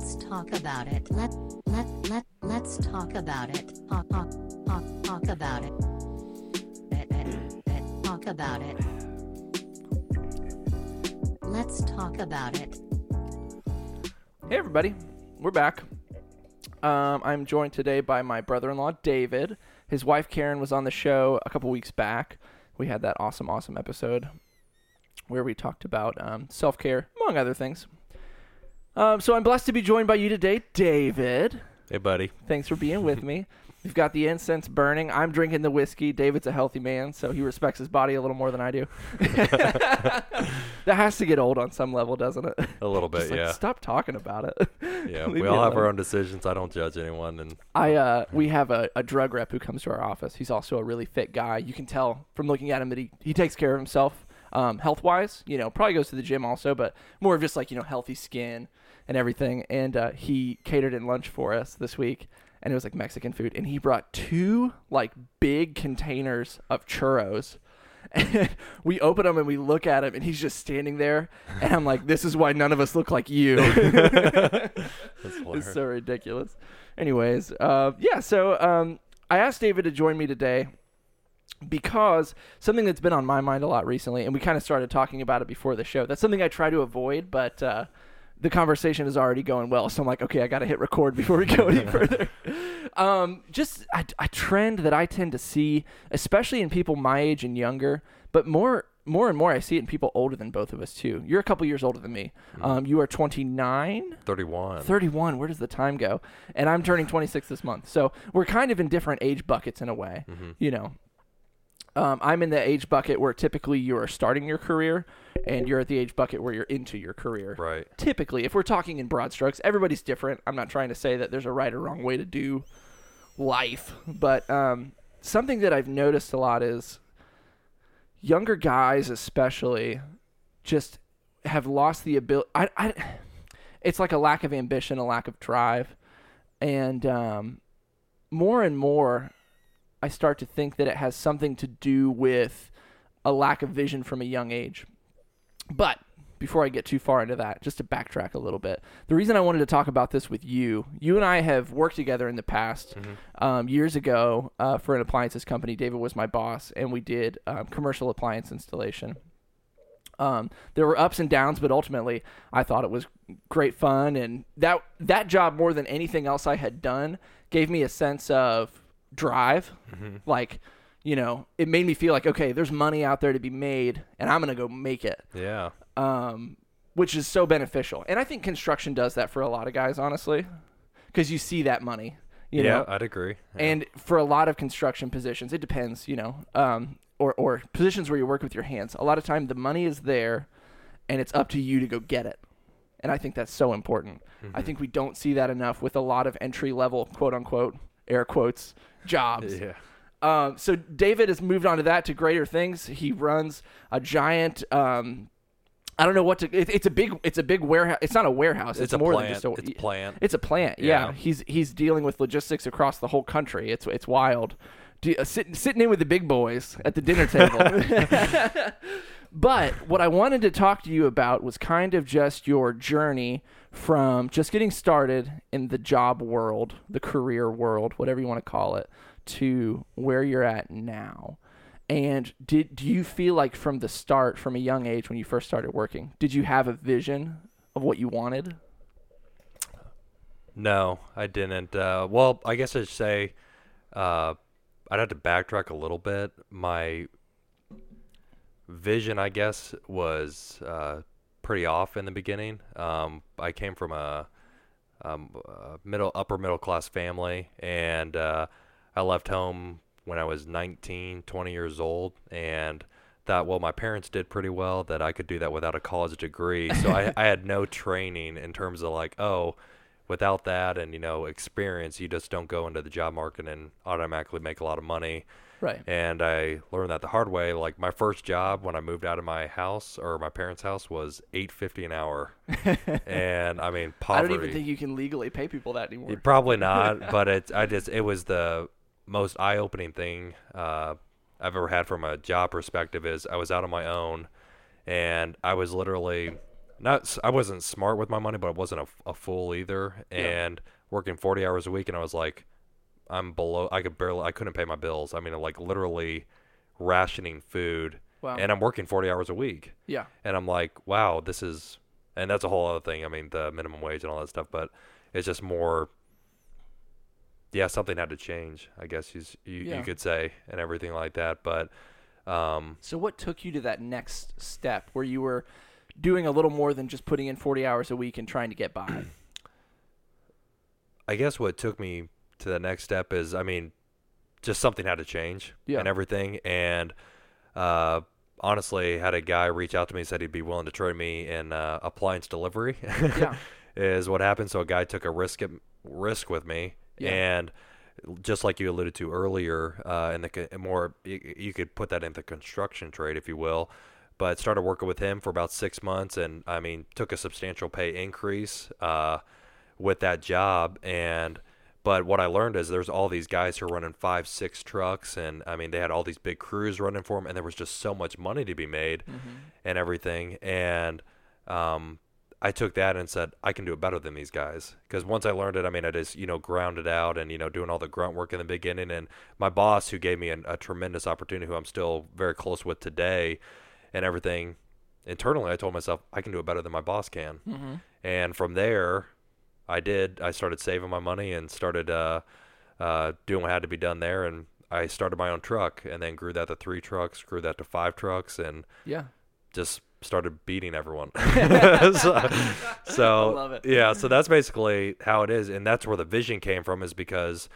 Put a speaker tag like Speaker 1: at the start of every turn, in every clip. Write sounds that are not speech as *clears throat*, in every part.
Speaker 1: Let's talk about it. Let let let let's talk about it. Talk talk talk talk about it. Talk about it. Let's talk about it.
Speaker 2: Hey, everybody. We're back. Um, I'm joined today by my brother in law, David. His wife, Karen, was on the show a couple weeks back. We had that awesome, awesome episode where we talked about um, self care, among other things. Um, so I'm blessed to be joined by you today, David.
Speaker 3: Hey, buddy.
Speaker 2: Thanks for being with *laughs* me. We've got the incense burning. I'm drinking the whiskey. David's a healthy man, so he respects his body a little more than I do. *laughs* that has to get old on some level, doesn't it?
Speaker 3: A little bit,
Speaker 2: like,
Speaker 3: yeah.
Speaker 2: Stop talking about it.
Speaker 3: Yeah, *laughs* we all have
Speaker 2: alone.
Speaker 3: our own decisions. I don't judge anyone, and
Speaker 2: I uh, we have a, a drug rep who comes to our office. He's also a really fit guy. You can tell from looking at him that he, he takes care of himself um, health wise. You know, probably goes to the gym also, but more of just like you know healthy skin and everything. And uh, he catered in lunch for us this week, and it was like Mexican food. And he brought two like big containers of churros. *laughs* And we open them and we look at him, and he's just standing there. And I'm like, "This is why none of us look like you." *laughs* It's so ridiculous. Anyways, uh, yeah. So um, I asked David to join me today because something that's been on my mind a lot recently, and we kind of started talking about it before the show. That's something I try to avoid, but uh, the conversation is already going well. So I'm like, okay, I got to hit record before we go any *laughs* further. Um, just a, a trend that I tend to see, especially in people my age and younger, but more. More and more, I see it in people older than both of us too. You're a couple years older than me. Um, you are 29.
Speaker 3: 31.
Speaker 2: 31 where does the time go and i'm turning 26 this month so we're kind of in different age buckets in a way
Speaker 3: Mm-hmm.
Speaker 2: you know um, i'm in the age bucket where typically you are starting your career and you're at the age bucket where you're into your career
Speaker 3: Right.
Speaker 2: typically if we're talking in broad strokes everybody's different i'm not trying to say that there's a right or wrong way to do life but um, something that i've noticed a lot is younger guys especially just have lost the ability I, I it's like a lack of ambition a lack of drive and um, more and more i start to think that it has something to do with a lack of vision from a young age but before I get too far into that, just to backtrack a little bit, the reason I wanted to talk about this with you, you and I have worked together in the past. Um, years ago, uh, for an appliances company, David was my boss, and we did um, commercial appliance installation. Um, there were ups and downs, but ultimately, I thought it was great fun, and that that job more than anything else I had done gave me a sense of drive. Like, you know, it made me feel like okay, there's money out there to be made, and I'm gonna go make it
Speaker 3: Yeah.
Speaker 2: um, which is so beneficial. And I think construction does that for a lot of guys, honestly, because you see that money, you
Speaker 3: yeah,
Speaker 2: know.
Speaker 3: I'd agree. Yeah.
Speaker 2: And for a lot of construction positions, it depends, you know, um, or or positions where you work with your hands. A lot of time, the money is there, and it's up to you to go get it. And I think that's so important.
Speaker 3: Mm-hmm.
Speaker 2: I think we don't see that enough with a lot of entry level, quote unquote, air quotes, jobs.
Speaker 3: yeah.
Speaker 2: Um, so David has moved on to that to greater things. He runs a giant. Um, I don't know what to. It, it's a big. It's a big warehouse. It's not a warehouse. It's,
Speaker 3: It's a
Speaker 2: more
Speaker 3: plant.
Speaker 2: than just a.
Speaker 3: It's a plant.
Speaker 2: It's a plant. Yeah.
Speaker 3: Yeah.
Speaker 2: He's he's dealing with logistics across the whole country. It's it's wild. Do, uh, sitting sitting in with the big boys at the dinner table. *laughs* *laughs* but what I wanted to talk to you about was kind of just your journey from just getting started in the job world, the career world, whatever you want to call it, to where you're at now. And did do you feel like from the start, from a young age when you first started working, did you have a vision of what you wanted?
Speaker 3: No, I didn't. Uh, well, I guess I'd say uh, I'd have to backtrack a little bit. My vision, I guess, was uh, pretty off in the beginning. Um, I came from a, um, a middle, upper middle class family, and uh, I left home when I was 19, 20 years old, and thought, well, my parents did pretty well that I could do that without a college degree. So I, *laughs* I had no training in terms of like, oh, without that and you know experience, you just don't go into the job market and automatically make a lot of money.
Speaker 2: Right.
Speaker 3: And I learned that the hard way. Like my first job when I moved out of my house or my parents' house was eight fifty an hour, *laughs* and I mean poverty.
Speaker 2: I don't even think you can legally pay people that anymore.
Speaker 3: Probably *laughs* not, but it I just it was the most eye opening thing uh, I've ever had from a job perspective. Is I was out on my own, and I was literally not I wasn't smart with my money, but I wasn't a fool either.
Speaker 2: Yeah.
Speaker 3: And working 40 hours a week, and I was like, I'm below. I could barely. I couldn't pay my bills. I mean, like literally rationing food,
Speaker 2: Wow.
Speaker 3: and I'm working 40 hours a week.
Speaker 2: yeah.
Speaker 3: And I'm like, wow, this is, and that's a whole other thing. I mean, the minimum wage and all that stuff, but it's just more. Yeah, something had to change. I guess you you,
Speaker 2: Yeah.
Speaker 3: you could say, and everything like that. But um,
Speaker 2: So what took you to that next step where you were doing a little more than just putting in 40 hours a week and trying to get by? *clears throat*
Speaker 3: I guess what took me to the next step is, I mean, just something had to change
Speaker 2: Yeah.
Speaker 3: and everything. And uh, honestly, had a guy reach out to me and said he'd be willing to train me in uh, appliance delivery.
Speaker 2: Yeah. *laughs*
Speaker 3: is what happened. So a guy took a risk at, risk with me,
Speaker 2: Yeah.
Speaker 3: and just like you alluded to earlier, uh, in the more you, you could put that in the construction trade, if you will. But started working with him for about six months, and I mean, took a substantial pay increase uh, with that job. And but what I learned is there's all these guys who are running five, six trucks, and I mean, they had all these big crews running for them, and there was just so much money to be made and everything. And um, I took that and said, I can do it better than these guys. Because once I learned it, I mean, I just, you know, grounded out and, you know, doing all the grunt work in the beginning. And my boss, who gave me an, a tremendous opportunity, who I'm still very close with today and everything, internally, I told myself, I can do it better than my boss can.
Speaker 2: Mm-hmm.
Speaker 3: And from there, I did. I started saving my money and started uh, uh, doing what had to be done there. And I started my own truck and then grew that to three trucks, grew that to five trucks, and
Speaker 2: Yeah.
Speaker 3: just started beating everyone. *laughs* *laughs* so, so,
Speaker 2: I love it.
Speaker 3: yeah, so that's basically how it is, and that's where the vision came from. Is because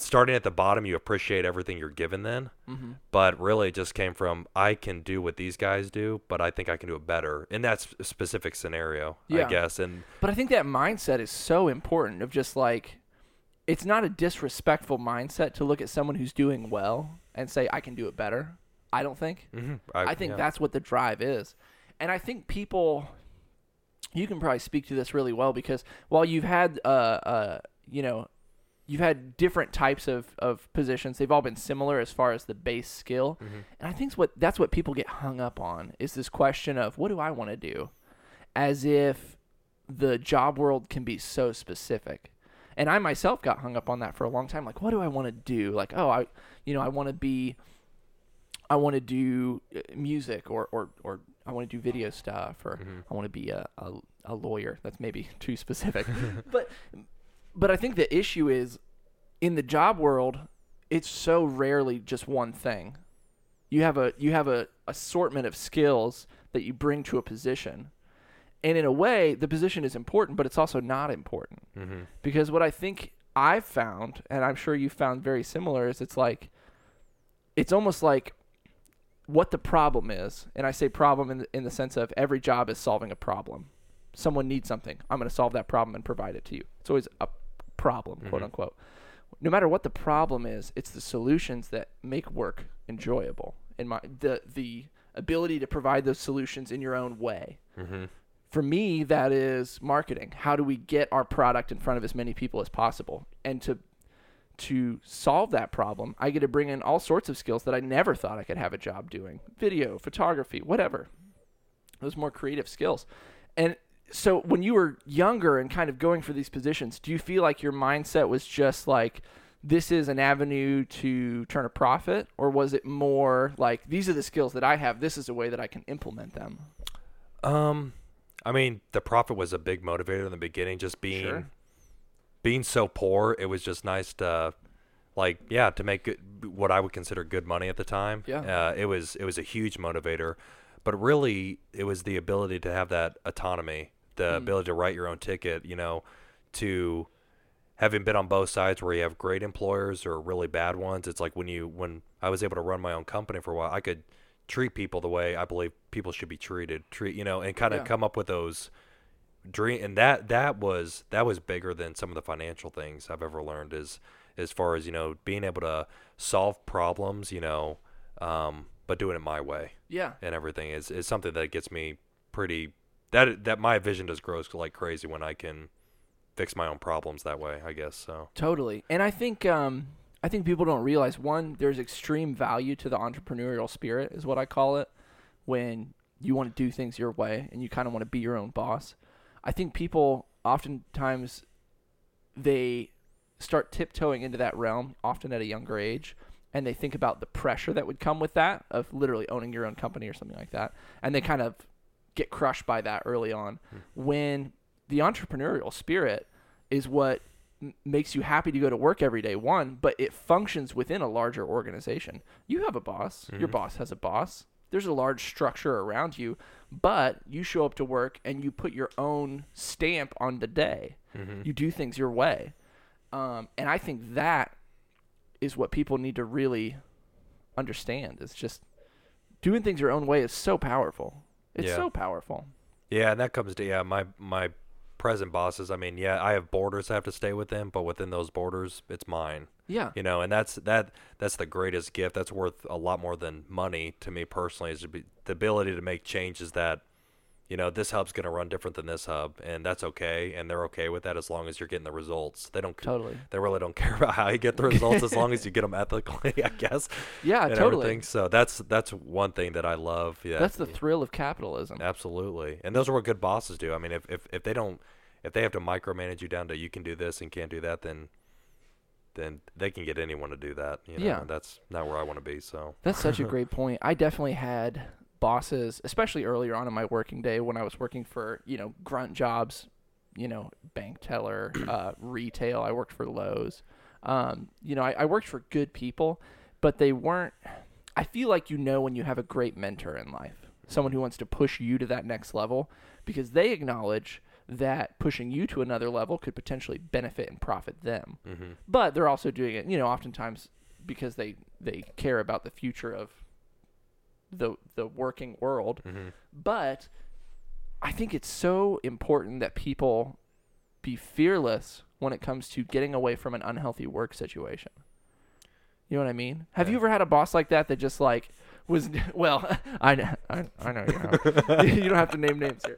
Speaker 3: starting at the bottom, you appreciate everything you're given then,
Speaker 2: Mm-hmm.
Speaker 3: but really it just came from I can do what these guys do, but I think I can do it better in that sp- specific scenario,
Speaker 2: Yeah.
Speaker 3: I guess. And
Speaker 2: But I think that mindset is so important of just like it's not a disrespectful mindset to look at someone who's doing well and say I can do it better. I don't think.
Speaker 3: mhm,
Speaker 2: I think
Speaker 3: yeah.
Speaker 2: that's what the drive is. And I think people you can probably speak to this really well because while you've had uh uh you know you've had different types of, of positions. They've all been similar as far as the base skill.
Speaker 3: Mhm.
Speaker 2: and i think what that's what people get hung up on is this question of what do i want to do? As if the job world can be so specific. And i myself got hung up on that for a long time like what do i want to do? Like oh i you know i want to be i want to do uh, music or or or i want to do video stuff or
Speaker 3: Mhm.
Speaker 2: i want to be a, a, a lawyer. That's maybe *laughs* too specific. *laughs* But but i think the issue is in the job world it's so rarely just one thing you have a you have a assortment of skills that you bring to a position and in a way the position is important but it's also not important
Speaker 3: Mhm.
Speaker 2: because what I think I've found, and I'm sure you found very similar, is it's like it's almost like what the problem is, and I say problem in the, in the sense of every job is solving a problem. Someone needs something. I'm going to solve that problem and provide it to you. It's always a problem, quote
Speaker 3: Mhm.
Speaker 2: unquote. No matter what the problem is, it's the solutions that make work enjoyable. In my the the ability to provide those solutions in your own way
Speaker 3: Mhm.
Speaker 2: for me that is marketing how do we get our product in front of as many people as possible and to to solve that problem i get to bring in all sorts of skills that i never thought i could have a job doing video photography whatever those more creative skills and so when you were younger and kind of going for these positions do you feel like your mindset was just like this is an avenue to turn a profit or was it more like these are the skills that i have this is a way that i can implement them
Speaker 3: Um, I mean, the profit was a big motivator in the beginning. Just being,
Speaker 2: Sure.
Speaker 3: being so poor, it was just nice to, like, yeah, to make good, what I would consider good money at the time.
Speaker 2: Yeah.
Speaker 3: Uh, it was it was a huge motivator, but really, it was the ability to have that autonomy, the
Speaker 2: Mm.
Speaker 3: ability to write your own ticket. You know, to having been on both sides where you have great employers or really bad ones. It's like when you when I was able to run my own company for a while, I could treat people the way I believe people should be treated. Treat you know, and kind of
Speaker 2: Yeah.
Speaker 3: come up with those dream and that that was that was bigger than some of the financial things I've ever learned is as far as you know being able to solve problems you know um, but doing it my way
Speaker 2: yeah
Speaker 3: and everything is, is something that gets me pretty that that my vision just grows like crazy when I can fix my own problems that way I guess so
Speaker 2: Totally. And I think um I think people don't realize one there's extreme value to the entrepreneurial spirit is what I call it when you want to do things your way and you kind of want to be your own boss. I think people oftentimes they start tiptoeing into that realm often at a younger age and they think about the pressure that would come with that of literally owning your own company or something like that and they kind of get crushed by that early on when the entrepreneurial spirit is what m- makes you happy to go to work every day one but it functions within a larger organization. You have a boss. Your
Speaker 3: Mhm.
Speaker 2: boss has a boss. There's a large structure around you but you show up to work and you put your own stamp on the day.
Speaker 3: Mhm.
Speaker 2: you do things your way. Um, and i think that is what people need to really understand it's just doing things your own way is so powerful it's
Speaker 3: Yeah.
Speaker 2: so powerful
Speaker 3: Yeah, and that comes to yeah, my my present bosses. I mean, yeah, I have borders I have to stay within, but within those borders, it's mine.
Speaker 2: yeah
Speaker 3: You know, and that's that that's the greatest gift. That's worth a lot more than money to me personally. Is to be, the ability to make changes that, you know, this hub's going to run different than this hub, and that's okay, and they're okay with that as long as you're getting the results. They don't
Speaker 2: totally
Speaker 3: they really don't *laughs* care about how you get the results as long as you get them ethically, *laughs* I guess.
Speaker 2: yeah
Speaker 3: and
Speaker 2: totally
Speaker 3: everything. So that's that's one thing that I love. Yeah,
Speaker 2: that's the thrill of capitalism
Speaker 3: Absolutely. And those are what good bosses do. I mean, if, if, if they don't, if they have to micromanage you down to you can do this and can't do that, then then they can get anyone to do that. You know,
Speaker 2: Yeah.
Speaker 3: and that's not where I want to be. So
Speaker 2: That's such a *laughs* great point. I definitely had bosses, especially earlier on in my working day when I was working for, you know, grunt jobs, you know, bank teller, *clears throat* uh, retail. I worked for Lowe's. Um, you know, I, I worked for good people, but they weren't. I feel like you know when you have a great mentor in life, someone who wants to push you to that next level because they acknowledge that pushing you to another level could potentially benefit and profit them
Speaker 3: hmm
Speaker 2: but they're also doing it, you know, oftentimes because they they care about the future of the the working world.
Speaker 3: hmm
Speaker 2: But I think it's so important that people be fearless when it comes to getting away from an unhealthy work situation. You know what I mean? Have you ever had a boss like that that just like was *laughs* well? *laughs* I know, I, I know you have. *laughs* you don't have to name names here,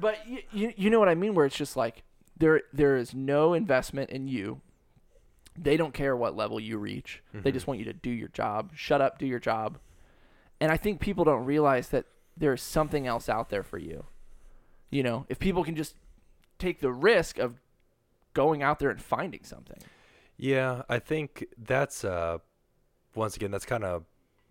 Speaker 2: but you, you you know what I mean? Where it's just like there there is no investment in you. They don't care what level you reach. They
Speaker 3: Mhm.
Speaker 2: just want you to do your job. Shut up, do your job. And I think people don't realize that there's something else out there for you. You know, if people can just take the risk of going out there and finding something.
Speaker 3: Yeah, I think that's uh, once again that's kind of,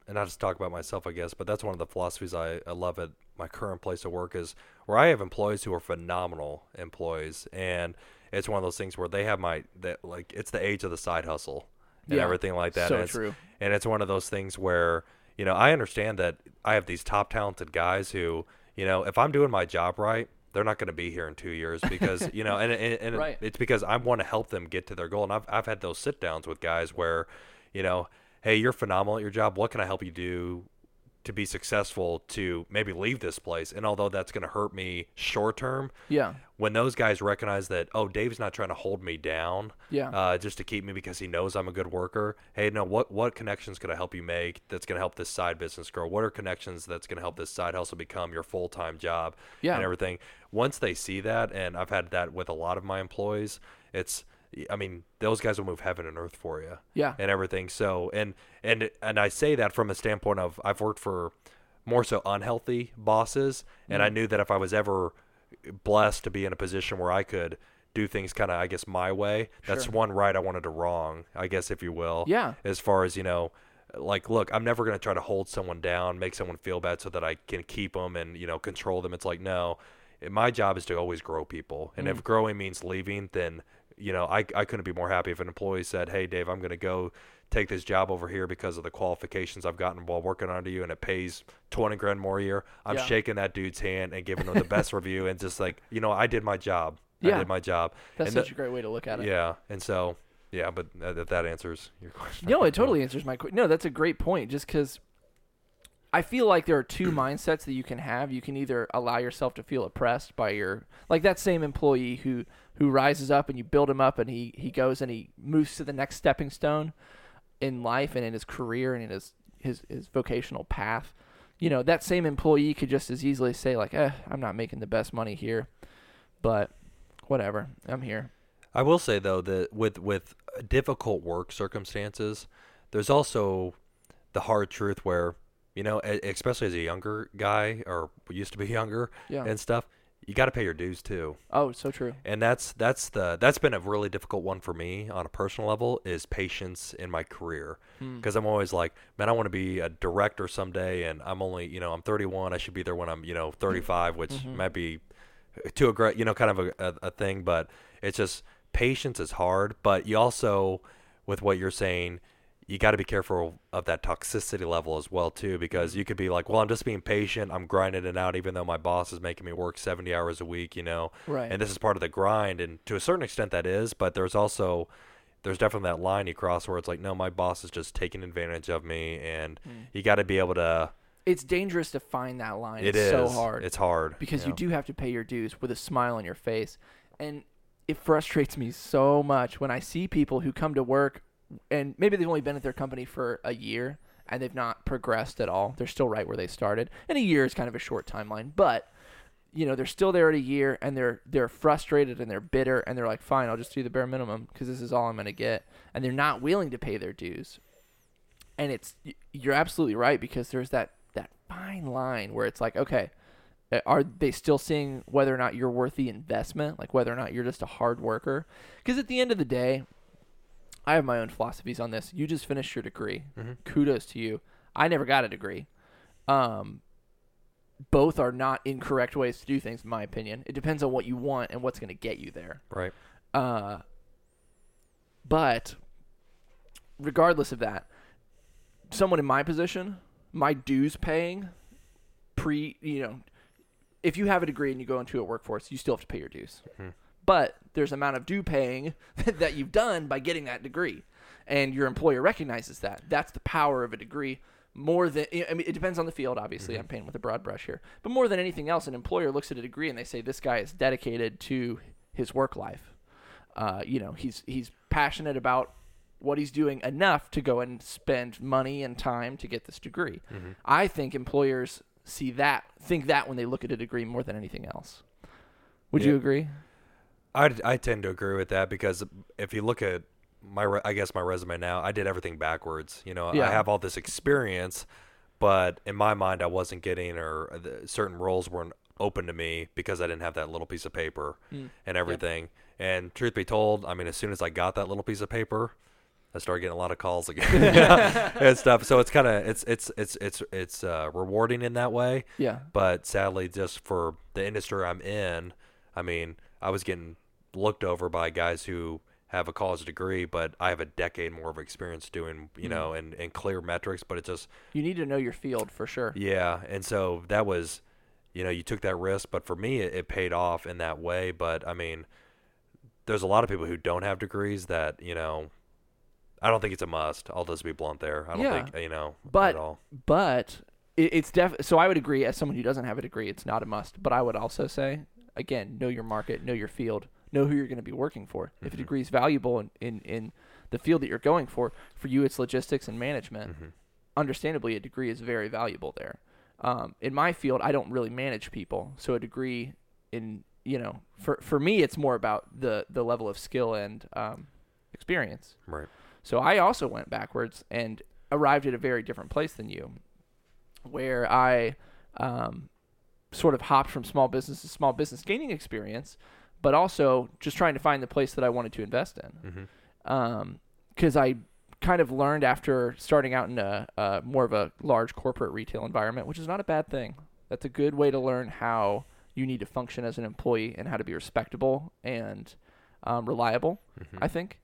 Speaker 3: and not just talk about myself, I guess, but that's one of the philosophies I, I love at my current place of work is where I have employees who are phenomenal employees, and it's one of those things where they have my that like it's the age of the side hustle and
Speaker 2: Yeah,
Speaker 3: everything like that.
Speaker 2: so
Speaker 3: and
Speaker 2: true.
Speaker 3: and it's one of those things where you know I understand that I have these top talented guys who you know if I'm doing my job right they're not going to be here in two years because you know and, and, and *laughs*
Speaker 2: Right.
Speaker 3: it's because I want to help them get to their goal and I've, I've had those sit downs with guys where you know hey you're phenomenal at your job what can I help you do to be successful to maybe leave this place and although that's going to hurt me short term
Speaker 2: Yeah.
Speaker 3: when those guys recognize that oh Dave's not trying to hold me down
Speaker 2: Yeah.
Speaker 3: uh, just to keep me because he knows I'm a good worker. Hey, no, what what connections could I help you make that's going to help this side business grow? What are connections that's going to help this side hustle become your full time job
Speaker 2: Yeah.
Speaker 3: and everything? Once they see that, and I've had that with a lot of my employees, it's I mean those guys will move heaven and earth for you
Speaker 2: yeah.
Speaker 3: and everything. So and and and I say that from a standpoint of I've worked for more so unhealthy bosses, and
Speaker 2: Mm.
Speaker 3: I knew that if I was ever blessed to be in a position where I could do things kind of I guess my way, that's one right I wanted to wrong, I guess if you will.
Speaker 2: Yeah.
Speaker 3: As far as you know. Like, look, I'm never going to try to hold someone down, make someone feel bad so that I can keep them and, you know, control them. It's like, no, my job is to always grow people. And
Speaker 2: Mm.
Speaker 3: if growing means leaving, then you know I, I couldn't be more happy if an employee said hey dave i'm going to go take this job over here because of the qualifications i've gotten while working under you and it pays 20 grand more a year i'm
Speaker 2: Yeah.
Speaker 3: shaking that dude's hand and giving him the best *laughs* review and just like you know i did my job
Speaker 2: Yeah.
Speaker 3: i did my job
Speaker 2: That's
Speaker 3: and
Speaker 2: such a great way to look at it.
Speaker 3: yeah and so yeah but that, that answers your *laughs* question
Speaker 2: No, it totally answers my question. No, that's a great point. Just because I feel like there are two *clears throat* mindsets that you can have. You can either allow yourself to feel oppressed by your like that same employee who who rises up and you build him up and he he goes and he moves to the next stepping stone in life and in his career and in his his his vocational path. You know, that same employee could just as easily say like, "Eh, I'm not making the best money here." But whatever. I'm here.
Speaker 3: I will say though that with with difficult work circumstances, there's also the hard truth where you know, especially as a younger guy or used to be *laughs* younger
Speaker 2: Yeah.
Speaker 3: and stuff, you got to pay your dues too.
Speaker 2: oh, so true.
Speaker 3: And that's that's the that's been a really difficult one for me on a personal level is patience in my career
Speaker 2: Hmm.
Speaker 3: because I'm always like, man, I want to be a director someday, and I'm only you know I'm 31. I should be there when I'm you know 35, which
Speaker 2: Mm-hmm.
Speaker 3: might be too aggressive, you know, kind of a, a, a thing. But it's just patience is hard. But you also, with what you're saying, you got to be careful of that toxicity level as well too, because you could be like, well, I'm just being patient. I'm grinding it out, even though my boss is making me work 70 hours a week, you know.
Speaker 2: Right.
Speaker 3: And this is part of the grind, and to a certain extent that is. But there's also there's definitely that line you cross where it's like, no, my boss is just taking advantage of me, and
Speaker 2: Hmm.
Speaker 3: you got to be able to.
Speaker 2: It's dangerous to find that line.
Speaker 3: It
Speaker 2: it's
Speaker 3: is
Speaker 2: so hard.
Speaker 3: It's hard
Speaker 2: because
Speaker 3: you
Speaker 2: you do have to pay your dues with a smile on your face and it frustrates me so much when i see people who come to work and maybe they've only been at their company for a year and they've not progressed at all. They're still right where they started. And a year is kind of a short timeline but you know they're still there at a year and they're they're frustrated and they're bitter and they're like fine i'll just do the bare minimum because this is all i'm going to get. And they're not willing to pay their dues. And it's you're absolutely right because there's that that fine line where it's like okay are they still seeing whether or not you're worth the investment? Like whether or not you're just a hard worker? Because at the end of the day i have my own philosophies on this. You just finished your degree. Kudos to you. I never got a degree. Um both are not incorrect ways to do things in my opinion. It depends on what you want and what's going to get you there.
Speaker 3: Right.
Speaker 2: uh, but regardless of that, someone in my position, my dues paying, pre, you know, if you have a degree and you go into a workforce, you still have to pay your dues. But there's amount of due paying *laughs* that you've done by getting that degree, and your employer recognizes that. That's the power of a degree. More than I mean, it depends on the field. Obviously, I'm painting with a broad brush here, but more than anything else, an employer looks at a degree and they say this guy is dedicated to his work life. Uh, you know, he's he's passionate about what he's doing enough to go and spend money and time to get this degree. I think employers see that, think that when they look at a degree more than anything else. Would you agree?
Speaker 3: I, I tend to agree with that because if you look at my I guess my resume now, I did everything backwards. You know,
Speaker 2: Yeah.
Speaker 3: I have all this experience, but in my mind, I wasn't getting or the, certain roles weren't open to me because I didn't have that little piece of paper
Speaker 2: Mm.
Speaker 3: and everything. And truth be told, I mean, as soon as I got that little piece of paper, I started getting a lot of calls again *laughs* *laughs* and stuff. So it's kind of it's it's it's it's it's uh, rewarding in that way
Speaker 2: Yeah.
Speaker 3: but sadly just for the industry I'm in, I mean, I was getting looked over by guys who have a college degree, but I have a decade more of experience doing, you hmm. know, and, and clear metrics, but it just
Speaker 2: You need to know your field for sure.
Speaker 3: yeah, and so that was you know, you took that risk, but for me it, it paid off in that way, but I mean, there's a lot of people who don't have degrees that, you know, I don't think it's a must. I'll just be blunt there. I don't
Speaker 2: Yeah.
Speaker 3: think, you know,
Speaker 2: But
Speaker 3: at all.
Speaker 2: but it's def. So I would agree as someone who doesn't have a degree, it's not a must. But I would also say again, know your market, know your field, know who you're going to be working for. If a degree is valuable in, in in the field that you're going for, for you it's logistics and management.
Speaker 3: Mm-hmm.
Speaker 2: Understandably, a degree is very valuable there. Um, in my field, I don't really manage people, so a degree in you know for for me it's more about the the level of skill and um, experience.
Speaker 3: Right.
Speaker 2: So I also went backwards and arrived at a very different place than you, where I um, sort of hopped from small business to small business, gaining experience, but also just trying to find the place that I wanted to invest in.
Speaker 3: Mm-hmm.
Speaker 2: Because I kind of learned after starting out in a, more of a large corporate retail environment, which is not a bad thing. That's a good way to learn how you need to function as an employee and how to be respectable and um, reliable. I think.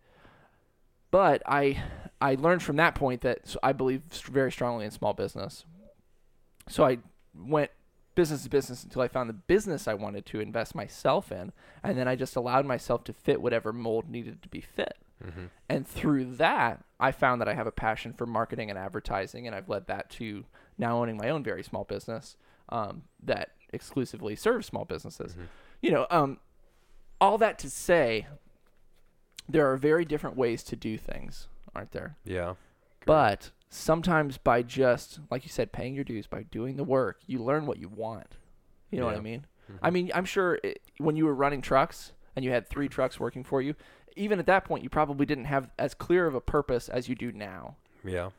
Speaker 2: But I I learned from that point that I believe very strongly in small business. So I went business to business until I found the business I wanted to invest myself in, and then I just allowed myself to fit whatever mold needed to be fit.
Speaker 3: Mm-hmm.
Speaker 2: And through that, I found that I have a passion for marketing and advertising, and I've led that to now owning my own very small business um, that exclusively serves small businesses. You know, um, all that to say, there are very different ways to do things, aren't there?
Speaker 3: Yeah.
Speaker 2: But sometimes by just, like you said, paying your dues, by doing the work, you learn what you want. You know what I
Speaker 3: Yeah.
Speaker 2: mean? I mean, I'm sure it, when you were running trucks and you had three trucks working for you, even at that point, you probably didn't have as clear of a purpose as you do now.
Speaker 3: Yeah.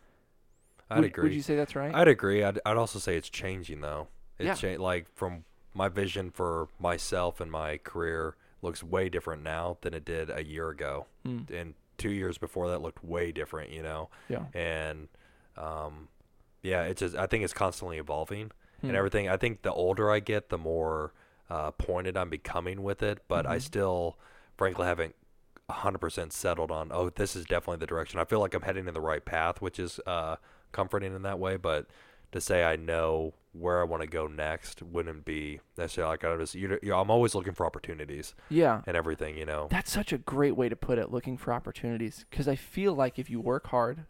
Speaker 3: I'd
Speaker 2: would,
Speaker 3: agree.
Speaker 2: Would you say that's right?
Speaker 3: I'd agree. I'd, I'd also say it's changing though. It's
Speaker 2: Yeah.
Speaker 3: cha- like from my vision for myself and my career looks way different now than it did a year ago.
Speaker 2: Mm.
Speaker 3: And two years before that looked way different, you know.
Speaker 2: yeah.
Speaker 3: And um, yeah, it's just I think it's constantly evolving
Speaker 2: Hmm.
Speaker 3: and everything. I think the older I get, the more uh, pointed I'm becoming with it. But I
Speaker 2: Mhm.
Speaker 3: still, frankly, haven't 100% settled on. Oh, this is definitely the direction. I feel like I'm heading in the right path, which is uh, comforting in that way. But to say I know where I want to go next wouldn't be necessarily like I was. You know, I'm always looking for opportunities
Speaker 2: Yeah.
Speaker 3: and everything. You know.
Speaker 2: That's such a great way to put it, looking for opportunities. Because I feel like if you work hard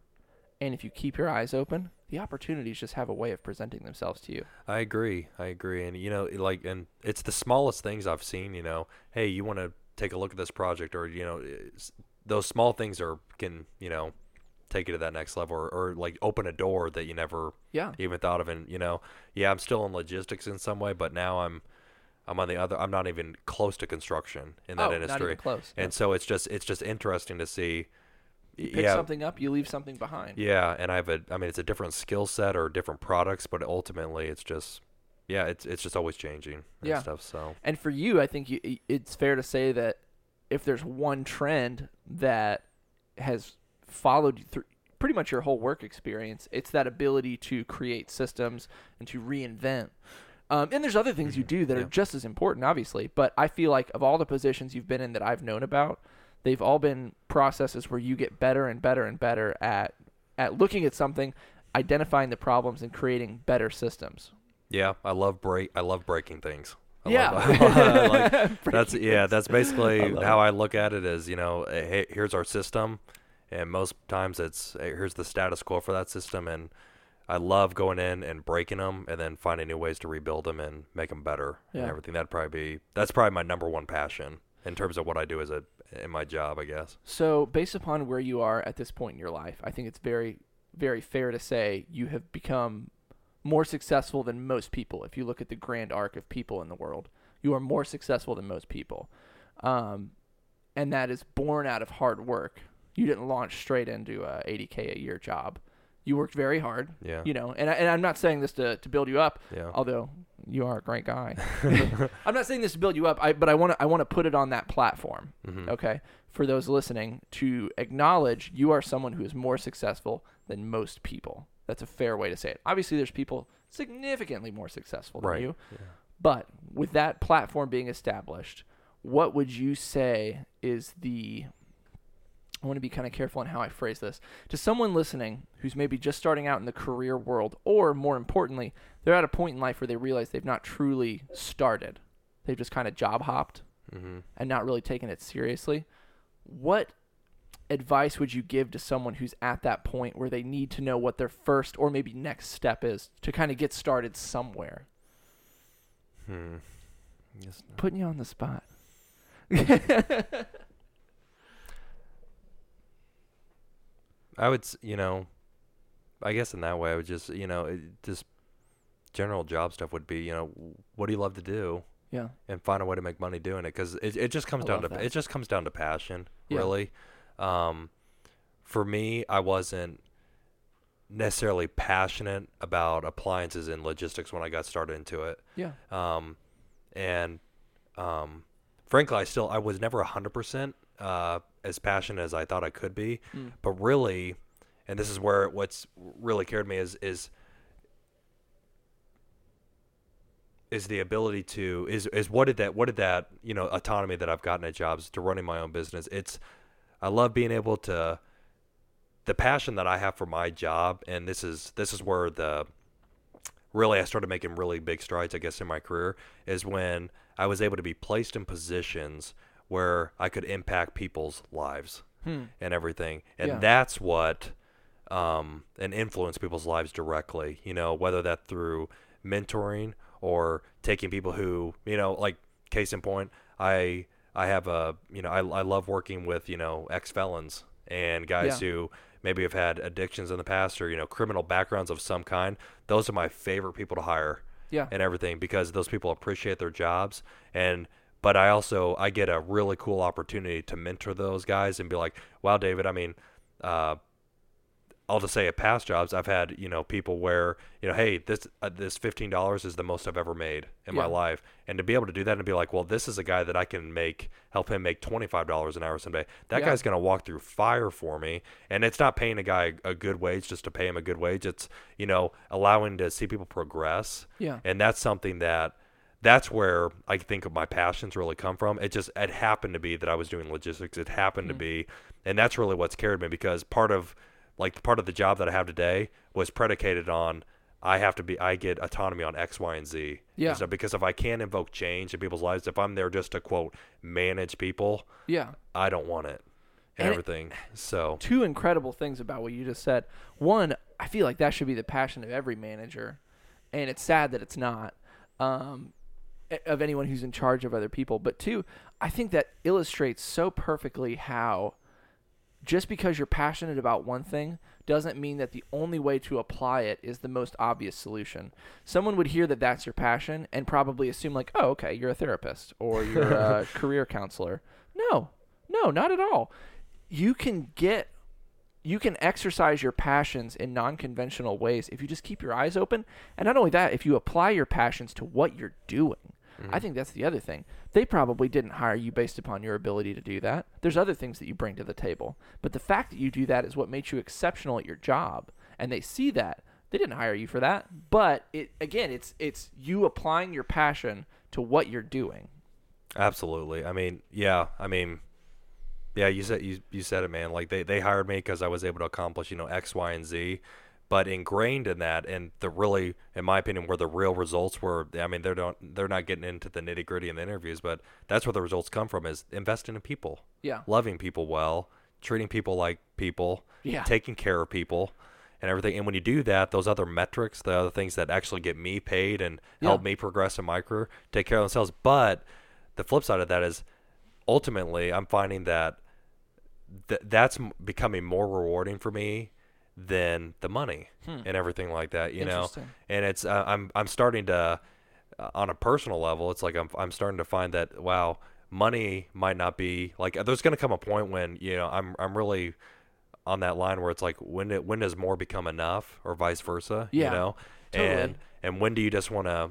Speaker 2: and if you keep your eyes open, the opportunities just have a way of presenting themselves to you.
Speaker 3: I agree. I agree. And you know, like, and it's the smallest things I've seen. You know, hey, you want to take a look at this project, or you know, those small things are can you know take you to that next level, or, or like open a door that you never
Speaker 2: Yeah.
Speaker 3: even thought of. And you know, yeah, I'm still in logistics in some way, but now I'm I'm on the other. I'm not even close to construction in that
Speaker 2: oh,
Speaker 3: industry,
Speaker 2: not even close.
Speaker 3: and so it's just it's just interesting to see.
Speaker 2: You pick
Speaker 3: yeah,
Speaker 2: something up, you leave something behind.
Speaker 3: yeah, and I have a. I mean, it's a different skill set or different products, but ultimately, it's just. Yeah, it's it's just always changing and
Speaker 2: Yeah.
Speaker 3: stuff. So
Speaker 2: And for you, I think you, it's fair to say that if there's one trend that has followed you through pretty much your whole work experience, it's that ability to create systems and to reinvent. Um, and there's other things you do that
Speaker 3: Mm-hmm. Yeah.
Speaker 2: are just as important, obviously. But I feel like of all the positions you've been in that I've known about, they've all been processes where you get better and better and better at at looking at something, identifying the problems, and creating better systems.
Speaker 3: yeah, I love break. I love breaking things. I
Speaker 2: Yeah.
Speaker 3: love, *laughs* like, *laughs* that's yeah. That's basically
Speaker 2: I
Speaker 3: how I look at it. Is you know, eh, hey, here's our system, and most times it's eh, here's the status quo for that system, and I love going in and breaking them, and then finding new ways to rebuild them and make them better
Speaker 2: Yeah.
Speaker 3: and everything. That'd probably be that's probably my number one passion in terms of what I do as a in my job, I guess.
Speaker 2: So, based upon where you are at this point in your life, I think it's very, very fair to say you have become more successful than most people. If you look at the grand arc of people in the world, you are more successful than most people. Um, and that is born out of hard work. You didn't launch straight into a 80K a year job. You worked very hard,
Speaker 3: Yeah.
Speaker 2: you know, and, I, and I'm not saying this to, to build you up,
Speaker 3: Yeah.
Speaker 2: although you are a great guy. *laughs* I'm not saying this to build you up, I, but I want to I want to put it on that platform
Speaker 3: Mhm.
Speaker 2: okay, for those listening to acknowledge you are someone who is more successful than most people. That's a fair way to say it. Obviously, there's people significantly more successful than
Speaker 3: Right.
Speaker 2: you,
Speaker 3: Yeah.
Speaker 2: but with that platform being established, what would you say is the I want to be kind of careful on how I phrase this. To someone listening who's maybe just starting out in the career world, or more importantly, they're at a point in life where they realize they've not truly started. They've just kind of job hopped
Speaker 3: Mhm.
Speaker 2: and not really taken it seriously, what advice would you give to someone who's at that point where they need to know what their first or maybe next step is to kind of get started somewhere?
Speaker 3: Hmm.
Speaker 2: Putting you on the spot. *laughs* *laughs*
Speaker 3: I would, you know, I guess in that way, I would just, you know, it, just general job stuff would be, you know, what do you love to do,
Speaker 2: yeah.
Speaker 3: and find a way to make money doing it, because it, it just comes
Speaker 2: I
Speaker 3: down to
Speaker 2: that.
Speaker 3: it just comes down to passion,
Speaker 2: Yeah.
Speaker 3: really. Um, for me, I wasn't necessarily passionate about appliances and logistics when I got started into it.
Speaker 2: Yeah.
Speaker 3: Um, and um, frankly, I still I was never hundred percent uh, as passionate as I thought I could be.
Speaker 2: Mm.
Speaker 3: But really, and this is where what's really cared me is is is the ability to is is what did that what did that you know autonomy that I've gotten at jobs to running my own business. It's I love being able to the passion that I have for my job, and this is this is where the really I started making really big strides, I guess, in my career, is when I was able to be placed in positions where I could impact people's lives
Speaker 2: Hmm.
Speaker 3: and everything, and
Speaker 2: Yeah.
Speaker 3: that's what um, and influence people's lives directly. You know, whether that through mentoring or taking people who you know, like case in point, I I have a you know I I love working with you know ex felons and guys
Speaker 2: Yeah.
Speaker 3: who maybe have had addictions in the past or you know criminal backgrounds of some kind. Those are my favorite people to hire
Speaker 2: Yeah.
Speaker 3: and everything because those people appreciate their jobs and but I also I get a really cool opportunity to mentor those guys and be like, "Wow, David, I mean, uh, I'll just say at past jobs, I've had you know people where you know, hey, this uh, this fifteen dollars is the most I've ever made in my life, and to be able to do that and be like, well, this is a guy that I can make help him make twenty five dollars an hour someday. That
Speaker 2: Yeah.
Speaker 3: guy's gonna walk through fire for me, and it's not paying a guy a good wage just to pay him a good wage. It's you know allowing to see people progress,
Speaker 2: Yeah.
Speaker 3: and that's something that that's where I think of my passions really come from. It just it happened to be that I was doing logistics. It happened to
Speaker 2: Mm.
Speaker 3: be, and that's really what's carried me because part of like part of the job that I have today was predicated on I have to be I get autonomy on X, Y, and Z.
Speaker 2: Yeah.
Speaker 3: And so because if I can't invoke change in people's lives, if I'm there just to quote manage people,
Speaker 2: Yeah.
Speaker 3: I don't want it and,
Speaker 2: And it-
Speaker 3: everything. so
Speaker 2: two incredible things about what you just said. One, I feel like that should be the passion of every manager, and it's sad that it's not um, of anyone who's in charge of other people. But two, I think that illustrates so perfectly how just because you're passionate about one thing doesn't mean that the only way to apply it is the most obvious solution. Someone would hear that that's your passion and probably assume like, "Oh, okay, you're a therapist or you're a *laughs* career counselor." No. No, not at all. You can get you can exercise your passions in non-conventional ways if you just keep your eyes open and not only that if you apply your passions to what you're doing i think that's the other thing they probably didn't hire you based upon your ability to do that there's other things that you bring to the table but the fact that you do that is what makes you exceptional at your job and they see that they didn't hire you for that but it again it's it's you applying your passion to what you're doing
Speaker 3: Absolutely. I mean, yeah. I mean, yeah. You said you you said it, man. Like they they hired me because I was able to accomplish you know X, Y, and Z. But ingrained in that, and the really, in my opinion, where the real results were. I mean, they're not they're not getting into the nitty gritty in the interviews, but that's where the results come from: is investing in people,
Speaker 2: yeah
Speaker 3: loving people well, treating people like people,
Speaker 2: Yeah.
Speaker 3: taking care of people. And everything, and when you do that, those other metrics, the other things that actually get me paid and help
Speaker 2: Yeah.
Speaker 3: me progress in my career, take care of themselves. But the flip side of that is ultimately I'm finding that th- that's becoming more rewarding for me than the money and everything like that, you know.
Speaker 2: Hmm.
Speaker 3: And it's uh, I'm I'm starting to uh, on a personal level, it's like I'm I'm starting to find that wow, money might not be like there's going to come a point when, you know, I'm I'm really on that line where it's like when it, when does more become enough or vice versa,
Speaker 2: Yeah,
Speaker 3: you know?
Speaker 2: totally.
Speaker 3: And and when do you just want to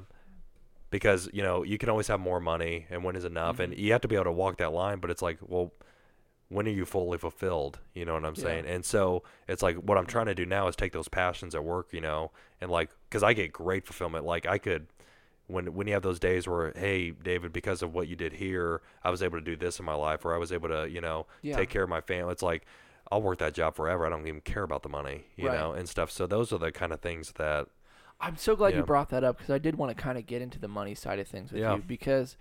Speaker 3: because you know you can always have more money and when is enough
Speaker 2: Mm-hmm.
Speaker 3: and you have to be able to walk that line but it's like well when are you fully fulfilled you know what i'm
Speaker 2: Yeah.
Speaker 3: saying and so it's like what i'm trying to do now is take those passions at work you know and like because i get great fulfillment like i could when when you have those days where hey david because of what you did here i was able to do this in my life or i was able to you know
Speaker 2: Yeah.
Speaker 3: take care of my family it's like i'll work that job forever i don't even care about the money you
Speaker 2: Right.
Speaker 3: know and stuff so those are the kind of things that
Speaker 2: I'm so glad
Speaker 3: Yeah.
Speaker 2: you brought that up because I did want to kind of get into the money side of things with
Speaker 3: Yeah.
Speaker 2: you because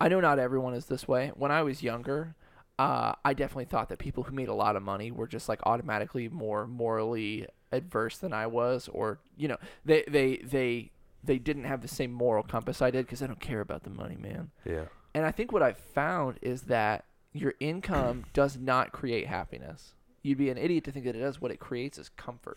Speaker 2: I know not everyone is this way. When I was younger, uh, I definitely thought that people who made a lot of money were just like automatically more morally adverse than I was, or you know, they they they they didn't have the same moral compass I did because I don't care about the money, man.
Speaker 3: yeah
Speaker 2: And I think what I've found is that your income *clears throat* does not create happiness. You'd be an idiot to think that it does. What it creates is comfort.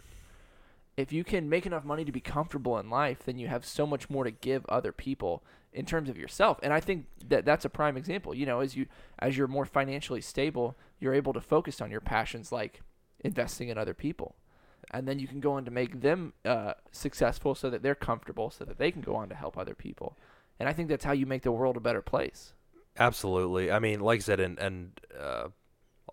Speaker 2: If you can make enough money to be comfortable in life, then you have so much more to give other people in terms of yourself. And I think that that's a prime example. You know, as you as you're more financially stable, you're able to focus on your passions like investing in other people. And then you can go on to make them uh, successful so that they're comfortable, so that they can go on to help other people. And I think that's how you make the world a better place.
Speaker 3: Absolutely. I mean, like I said, and and uh,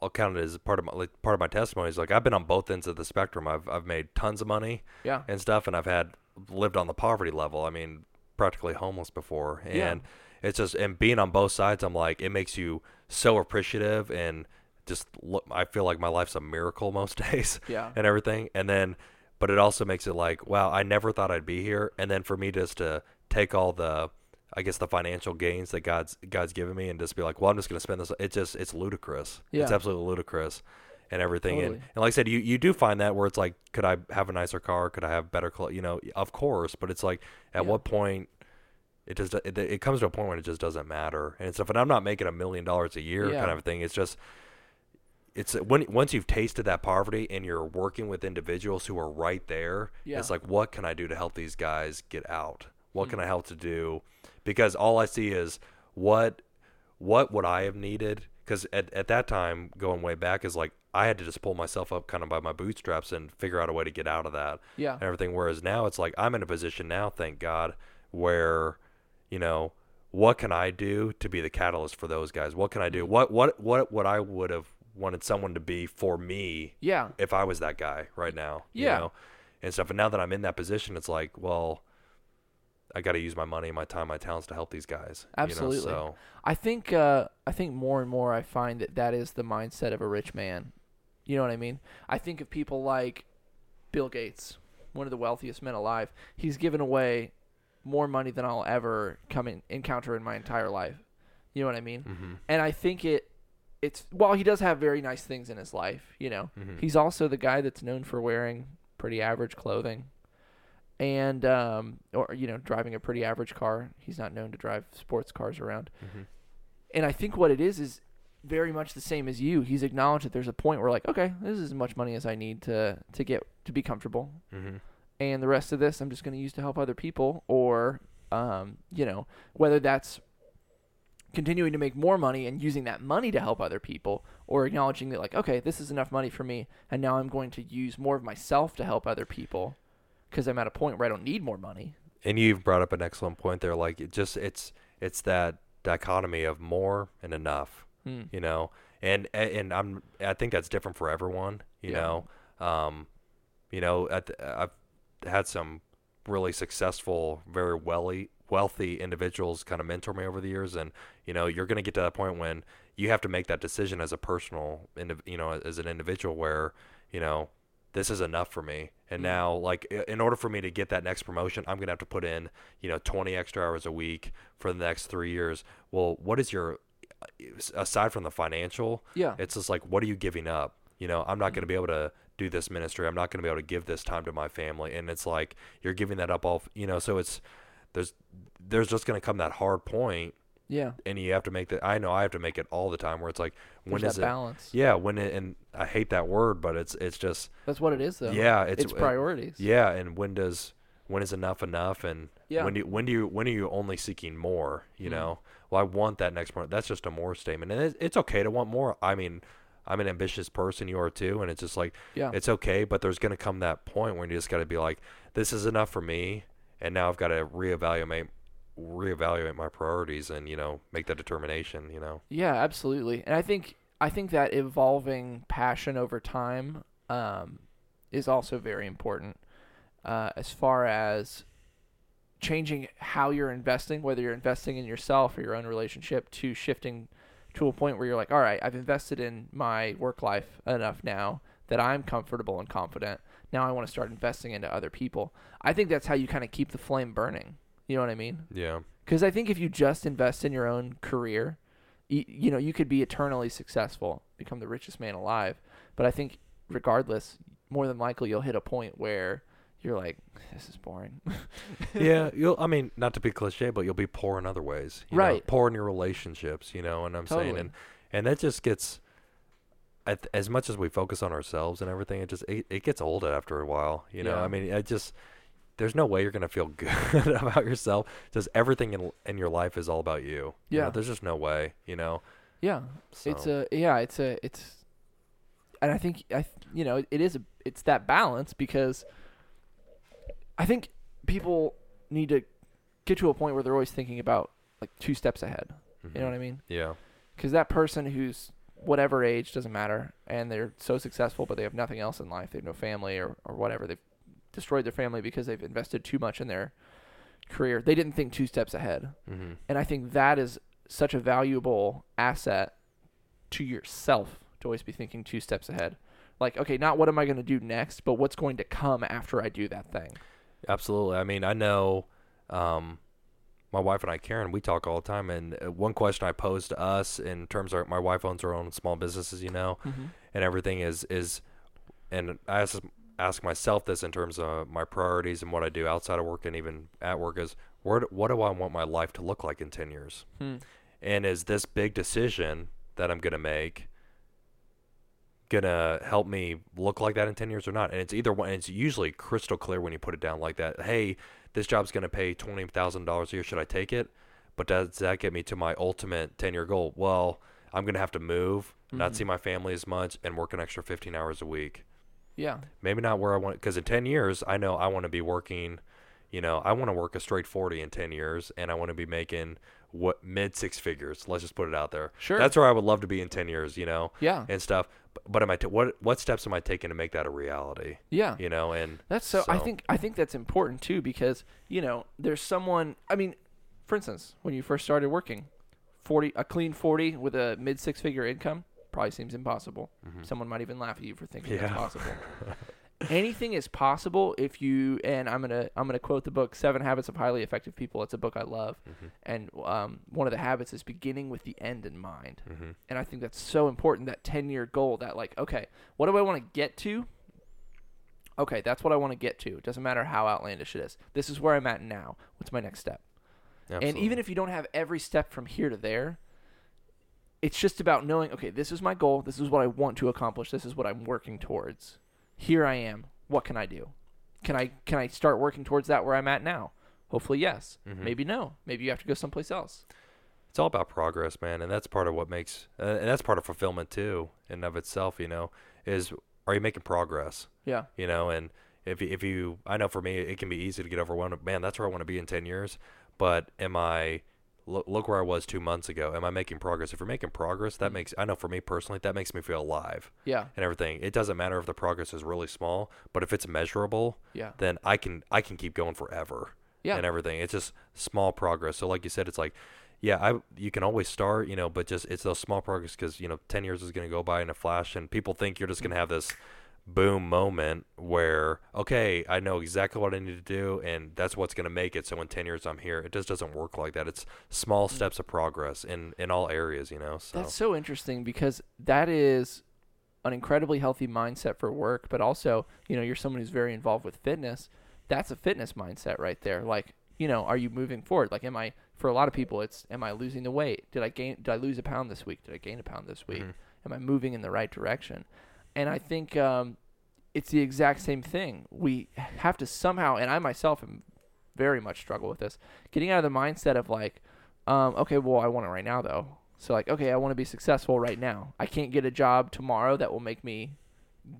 Speaker 3: I'll count it as part of my like, part of my testimony. Is like I've been on both ends of the spectrum. I've I've made tons of money
Speaker 2: Yeah.
Speaker 3: and stuff, and I've had lived on the poverty level. I mean, practically homeless before, and
Speaker 2: Yeah.
Speaker 3: it's just and being on both sides, I'm like it makes you so appreciative and just look. I feel like my life's a miracle *laughs* most days
Speaker 2: Yeah.
Speaker 3: and everything, and then. But it also makes it like, wow, I never thought I'd be here, and then for me just to take all the I guess the financial gains that God's God's given me, and just be like, well, I'm just gonna spend this. It's just it's ludicrous. It's absolutely ludicrous, and everything. And,
Speaker 2: Totally.
Speaker 3: and like I said, you you do find that where it's like, could I have a nicer car? Could I have better clothes? You know, of course. But it's like, at
Speaker 2: Yeah.
Speaker 3: what point? It just it, it comes to a point when it just doesn't matter and stuff. And I'm not making a million dollars a year
Speaker 2: Yeah.
Speaker 3: kind of thing. It's just it's when once you've tasted that poverty and you're working with individuals who are right there,
Speaker 2: Yeah.
Speaker 3: it's like what can I do to help these guys get out? What
Speaker 2: Hmm.
Speaker 3: can I help to do? Because all I see is what what would I have needed? Because at, at that time going way back is like i had to just pull myself up kind of by my bootstraps and figure out a way to get out of that
Speaker 2: Yeah.
Speaker 3: and everything whereas now it's like i'm in a position now thank god where you know what can i do to be the catalyst for those guys what can i do mm-hmm. what what what what i would have wanted someone to be for me
Speaker 2: Yeah.
Speaker 3: if i was that guy right now you
Speaker 2: Yeah.
Speaker 3: know and stuff and now that i'm in that position it's like well i got to use my money my time my talents to help these guys you know,
Speaker 2: Absolutely.
Speaker 3: so
Speaker 2: I think uh, I think more and more I find that that is the mindset of a rich man. You know what I mean? I think of people like Bill Gates, one of the wealthiest men alive. He's given away more money than I'll ever come in, encounter in my entire life. You know what I mean?
Speaker 3: mhm,
Speaker 2: And I think it it's while he does have very nice things in his life, you know,
Speaker 3: mhm.
Speaker 2: he's also the guy that's known for wearing pretty average clothing and um or you know driving a pretty average car. He's not known to drive sports cars around.
Speaker 3: Mhm.
Speaker 2: And I think what it is is very much the same as you. He's acknowledged that there's a point where like, okay, this is as much money as I need to to get to be comfortable,
Speaker 3: Mhm.
Speaker 2: and the rest of this I'm just going to use to help other people, or um, you know, whether that's continuing to make more money and using that money to help other people, or acknowledging that like, okay, this is enough money for me, and now I'm going to use more of myself to help other people, because I'm at a point where I don't need more money.
Speaker 3: and you've brought up an excellent point there like it just it's it's that dichotomy of more and enough
Speaker 2: Hmm.
Speaker 3: you know and and i'm i think that's different for everyone you
Speaker 2: Yeah.
Speaker 3: know um you know at the, i've had some really successful very wealthy wealthy individuals kind of mentor me over the years and you know you're going to get to that point when you have to make that decision as a personal you know as an individual where you know this is enough for me. And
Speaker 2: Mhm.
Speaker 3: now like in order for me to get that next promotion i'm going to have to put in you know 20 extra hours a week for the next 3 years. Well what is your aside from the financial
Speaker 2: Yeah.
Speaker 3: it's just like what are you giving up? You know i'm not going to be able to do this ministry. I'm not going to be able to give this time to my family. And it's like you're giving that up all you know so it's there's there's just going to come that hard point
Speaker 2: yeah.
Speaker 3: and you have to make that i know i have to make it all the time where it's like when
Speaker 2: There's
Speaker 3: is
Speaker 2: that
Speaker 3: it
Speaker 2: balance.
Speaker 3: yeah when it and i hate that word but it's it's just
Speaker 2: That's what it is, though.
Speaker 3: yeah it's,
Speaker 2: it's, priorities.
Speaker 3: yeah and when does when is enough enough and
Speaker 2: Yeah.
Speaker 3: when do you, when do you when are you only seeking more you
Speaker 2: Mhm.
Speaker 3: know well i want that next part that's just a more statement and it, it's okay to want more i mean i'm an ambitious person you are too and it's just like
Speaker 2: Yeah.
Speaker 3: it's okay but there's going to come that point where you just got to be like this is enough for me and now i've got to reevaluate reevaluate my priorities and you know make that determination you know
Speaker 2: Yeah, absolutely. And I think I think that evolving passion over time um, is also very important uh, as far as changing how you're investing, whether you're investing in yourself or your own relationship, to shifting to a point where you're like, all right, I've invested in my work life enough now that I'm comfortable and confident. Now I want to start investing into other people. I think that's how you kind of keep the flame burning. You know what I mean?
Speaker 3: yeah
Speaker 2: Because I think if you just invest in your own career, you, you know, you could be eternally successful, become the richest man alive. But I think, regardless, more than likely you'll hit a point where you're like, this is boring. *laughs*
Speaker 3: yeah, you'll. I mean, not to be cliche, but you'll be poor in other ways. you know,
Speaker 2: Right.
Speaker 3: poor in your relationships. You know, and I'm saying, and and that just gets. As much as we focus on ourselves and everything, it just it, it gets old after a while. You know,
Speaker 2: Yeah.
Speaker 3: I mean, it just there's no way you're gonna feel *laughs* good *laughs* about yourself. because everything in in your life is all about you. you know,
Speaker 2: Yeah.
Speaker 3: there's just no way. You know.
Speaker 2: yeah,
Speaker 3: So.
Speaker 2: it's a yeah, it's a it's, and I think I you know it is a it's that balance because I think people need to get to a point where they're always thinking about like two steps ahead. You know mm-hmm. what I mean?
Speaker 3: Yeah.
Speaker 2: because that person who's whatever age doesn't matter and they're so successful but they have nothing else in life they have no family or, or whatever they've destroyed their family because they've invested too much in their career they didn't think two steps ahead
Speaker 3: Mm-hmm.
Speaker 2: and i think that is such a valuable asset to yourself to always be thinking two steps ahead like okay not what am i going to do next but what's going to come after i do that thing
Speaker 3: Absolutely. I mean, I know um, my wife and I, Karen, we talk all the time. And uh, one question I pose to us in terms of my wife owns her own small businesses, you know, and everything is is, and I ask ask myself this in terms of my priorities and what I do outside of work and even at work is where do, what do I want my life to look like in ten years?
Speaker 2: Hmm.
Speaker 3: And is this big decision that I'm gonna make gonna help me look like that in 10 years or not and it's either one it's usually crystal clear when you put it down like that hey this job's gonna pay $20000 a year should i take it but does that get me to my ultimate 10 year goal well I'm gonna have to move, not
Speaker 2: Mhm.
Speaker 3: see my family as much, and work an extra 15 hours a week.
Speaker 2: Yeah.
Speaker 3: Maybe not where I want, because in 10 years, I know I want to be working. You know, I want to work a straight 40 in 10 years, and I want to be making what mid six figures. Let's just put it out there.
Speaker 2: Sure.
Speaker 3: That's where I would love to be in 10 years. You know,
Speaker 2: Yeah.
Speaker 3: and stuff. But, but am I? T- what what steps am I taking to make that a reality?
Speaker 2: Yeah.
Speaker 3: You know, and
Speaker 2: That's so, I think I think that's important too because you know there's someone I mean for instance when you first started working 40 a clean 40 with a mid six figure income probably seems impossible someone might even laugh at you for thinking that's
Speaker 3: Mm-hmm. Yeah.
Speaker 2: possible *laughs* anything is possible if you and I'm to I'm to quote the book 7 habits of highly effective people it's a book I love
Speaker 3: Mm-hmm.
Speaker 2: and um, one of the habits is beginning with the end in mind
Speaker 3: Mhm.
Speaker 2: and I think that's so important that 10 year goal that like okay what do I want to get to okay, that's what I want to get to. It doesn't matter how outlandish it is. This is where I'm at now. What's my next step? And even if you don't have every step from here to there, it's just about knowing, okay, this is my goal. This is what I want to accomplish. This is what I'm working towards. Here I am. What can I do? Can I can I start working towards that where I'm at now? Hopefully yes.
Speaker 3: Mhm.
Speaker 2: Maybe no. Maybe you have to go someplace else.
Speaker 3: it's all about progress, man, and that's part of what makes, uh, and that's part of fulfillment too, in and of itself. You know, is are you making progress?
Speaker 2: Yeah.
Speaker 3: You know, and if you, if you, I know for me, it can be easy to get overwhelmed. Man, that's where I want to be in ten years. But am I? Look, look where I was two months ago. Am I making progress? If you're making progress, that mm-hmm. makes I know for me personally, that makes me feel alive
Speaker 2: Yeah.
Speaker 3: and everything. It doesn't matter if the progress is really small, but if it's measurable,
Speaker 2: Yeah.
Speaker 3: then I can I can keep going forever.
Speaker 2: Yeah.
Speaker 3: And everything. It's just small progress. So like you said, it's like, yeah, I you can always start, you know, but just it's those small progress because you know ten years is going to go by in a flash, and people think you're just going to have this boom moment where okay, I know exactly what I need to do, and that's what's going to make it. So in ten years I'm here. It just doesn't work like that. It's small steps of progress in in all areas, you know. So
Speaker 2: That's so interesting because that is an incredibly healthy mindset for work, but also, you know, you're someone who's very involved with fitness. That's a fitness mindset right there. Like, you know, are you moving forward? Like, am I, for a lot of people, it's, am I losing the weight? Did I gain, did I lose a pound this week? Did I gain a pound this week?
Speaker 3: Mhm.
Speaker 2: Am I moving in the right direction? And I think um, it's the exact same thing. We have to somehow, and I myself am very much struggle with this, getting out of the mindset of like, um, okay, well, I want it right now though. So like, okay, I want to be successful right now. I can't get a job tomorrow that will make me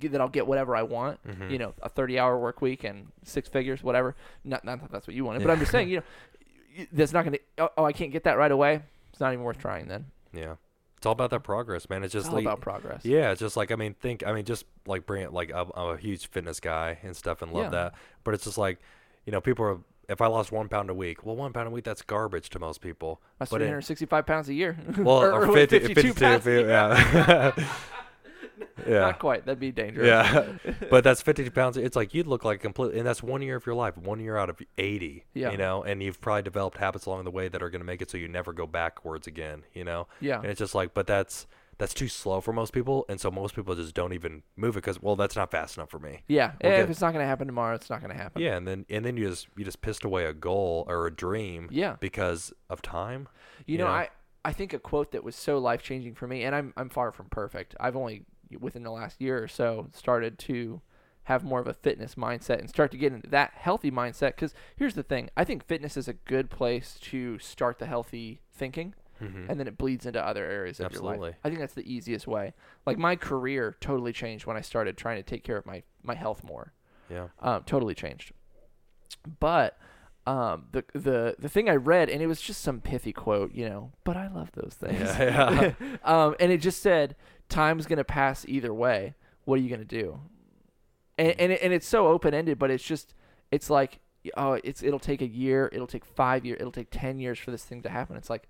Speaker 2: that I'll get whatever I want.
Speaker 3: Mhm.
Speaker 2: You know, a 30-hour work week and six figures, whatever. Not not that that's what you wanted, but I'm just saying, you know, that's not going to. Oh, oh, I can't get that right away. It's not even worth trying then.
Speaker 3: yeah, it's all about that progress, man. It's
Speaker 2: It's
Speaker 3: just
Speaker 2: all
Speaker 3: like,
Speaker 2: about progress.
Speaker 3: Yeah, it's just like I mean, think I mean, just like bring it like I'm, I'm a huge fitness guy and stuff and love
Speaker 2: Yeah.
Speaker 3: that. But it's just like, you know, people are. If I lost one pound a week, well, one pound a week that's garbage to most people.
Speaker 2: That's
Speaker 3: but it-
Speaker 2: 365 pounds a year. *laughs*
Speaker 3: well,
Speaker 2: or,
Speaker 3: or,
Speaker 2: or
Speaker 3: 50,
Speaker 2: 52
Speaker 3: 52,
Speaker 2: pounds a year.
Speaker 3: yeah, *laughs* yeah,
Speaker 2: Not quite. That'd be dangerous.
Speaker 3: yeah. *laughs* but that's 52 pounds. It's like you'd look like complete, and that's one year of your life, one year out of 80.
Speaker 2: Yeah.
Speaker 3: You know, and you've probably developed habits along the way that are going to make it so you never go backwards again. You know.
Speaker 2: Yeah.
Speaker 3: And it's just like, but that's that's too slow for most people, and so most people just don't even move it because, well, that's not fast enough for me.
Speaker 2: Yeah.
Speaker 3: Okay.
Speaker 2: If it's not going to happen tomorrow, it's not going to happen.
Speaker 3: Yeah, and then and then you just you just pissed away a goal or a dream.
Speaker 2: Yeah.
Speaker 3: Because of time.
Speaker 2: You
Speaker 3: you
Speaker 2: know,
Speaker 3: know?
Speaker 2: I I think a quote that was so life changing for me, and I'm I'm far from perfect. I've only within the last year or so started to have more of a fitness mindset and start to get into that healthy mindset. Because here's the thing: I think fitness is a good place to start the healthy thinking,
Speaker 3: Mhm.
Speaker 2: and then it bleeds into other areas of your
Speaker 3: Absolutely.
Speaker 2: life. I think that's the easiest way. Like my career totally changed when I started trying to take care of my my health more.
Speaker 3: Yeah.
Speaker 2: um, totally changed. But um, the the the thing I read, and it was just some pithy quote, you know. But I love those things. *laughs*
Speaker 3: Yeah, *laughs*
Speaker 2: um, and it just said, "Time's gonna pass either way. What are you gonna do?" And and, it, and it's so open ended, but it's just it's like oh, it's it'll take a year, it'll take five years, it'll take ten years for this thing to happen. It's like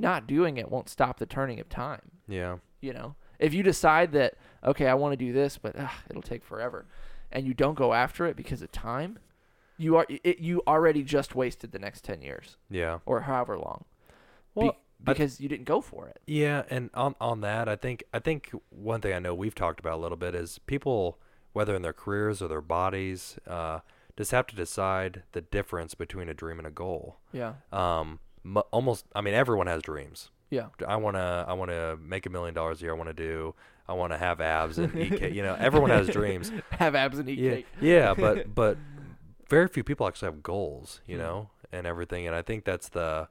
Speaker 2: not doing it won't stop the turning of time
Speaker 3: Yeah.
Speaker 2: you know if you decide that okay i want to do this but ugh, it'll take forever and you don't go after it because of time you are it, you already just wasted the next 10 years
Speaker 3: Yeah.
Speaker 2: or however long Be-
Speaker 3: Well, I-
Speaker 2: because you didn't go for it
Speaker 3: Yeah, and on on that, I think I think one thing I know we've talked about a little bit is people, whether in their careers or their bodies, uh, just have to decide the difference between a dream and a goal.
Speaker 2: yeah
Speaker 3: Um, mu almost, I mean, everyone has dreams.
Speaker 2: yeah
Speaker 3: I wanna I wanna make a million dollars a year. I wanna do. I wanna have abs and eat cake. You know, everyone has *laughs* dreams.
Speaker 2: have abs and eat
Speaker 3: yeah,
Speaker 2: cake
Speaker 3: yeah, but but very few people actually have goals, you
Speaker 2: Hmm.
Speaker 3: know, and everything. And I think that's the,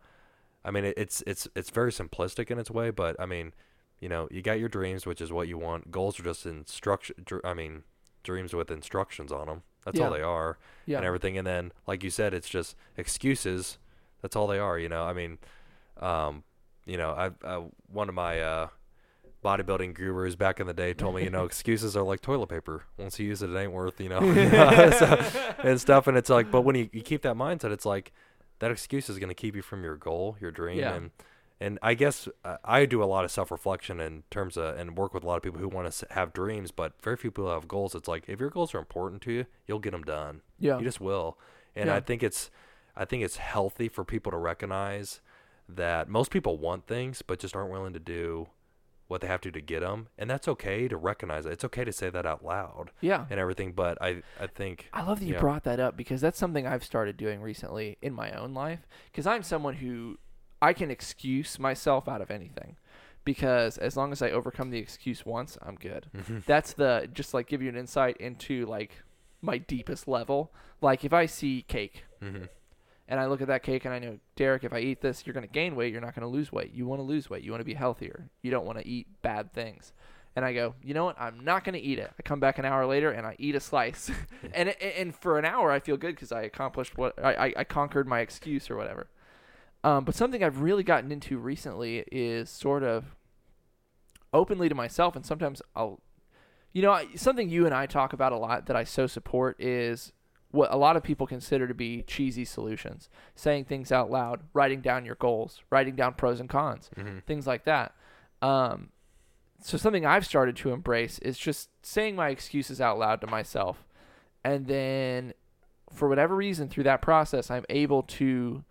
Speaker 3: I mean, it, it's it's it's very simplistic in its way, but I mean, you know, you got your dreams, which is what you want. Goals are just instruction. Dr- I mean, dreams with instructions on them. That's all they are,
Speaker 2: Yeah.
Speaker 3: and everything. And then, like you said, it's just excuses. That's all they are. You know, I mean, um, you know, I, I one of my uh, bodybuilding gurus back in the day told me, you know, *laughs* excuses are like toilet paper. Once you use it, it ain't worth, you know, *laughs* *laughs* so, and stuff. And it's like, but when you, you keep that mindset, it's like that excuse is going to keep you from your goal, your dream,
Speaker 2: Yeah.
Speaker 3: and and I guess uh, I do a lot of self reflection in terms of and work with a lot of people who want to have dreams, but very few people have goals. It's like if your goals are important to you, you'll get them done.
Speaker 2: Yeah.
Speaker 3: You just will. And
Speaker 2: Yeah.
Speaker 3: I think it's I think it's healthy for people to recognize that most people want things but just aren't willing to do what they have to do to get them, and that's okay to recognize it. It's okay to say that out loud
Speaker 2: yeah.
Speaker 3: and everything, but I I think
Speaker 2: I love that you
Speaker 3: Yeah.
Speaker 2: brought that up because that's something I've started doing recently in my own life. Because I'm someone who I can excuse myself out of anything. Because as long as I overcome the excuse once, I'm good. *laughs* That's the just like give you an insight into like my deepest level. Like if I see cake
Speaker 3: Mhm.
Speaker 2: And I look at that cake and I know, Derek, if I eat this, you're going to gain weight. You're not going to lose weight. You want to lose weight. You want to be healthier. You don't want to eat bad things. And I go, you know what? I'm not going to eat it. I come back an hour later and I eat a slice. *laughs* *laughs* and and for an hour, I feel good because I accomplished what I, I, I conquered my excuse or whatever. Um, but something I've really gotten into recently is sort of openly to myself, and sometimes I'll, you know, something you and I talk about a lot that I so support is what a lot of people consider to be cheesy solutions. Saying things out loud, writing down your goals, writing down pros and cons,
Speaker 3: Mhm.
Speaker 2: things like that. Um, so something I've started to embrace is just saying my excuses out loud to myself, and then for whatever reason through that process, I'm able to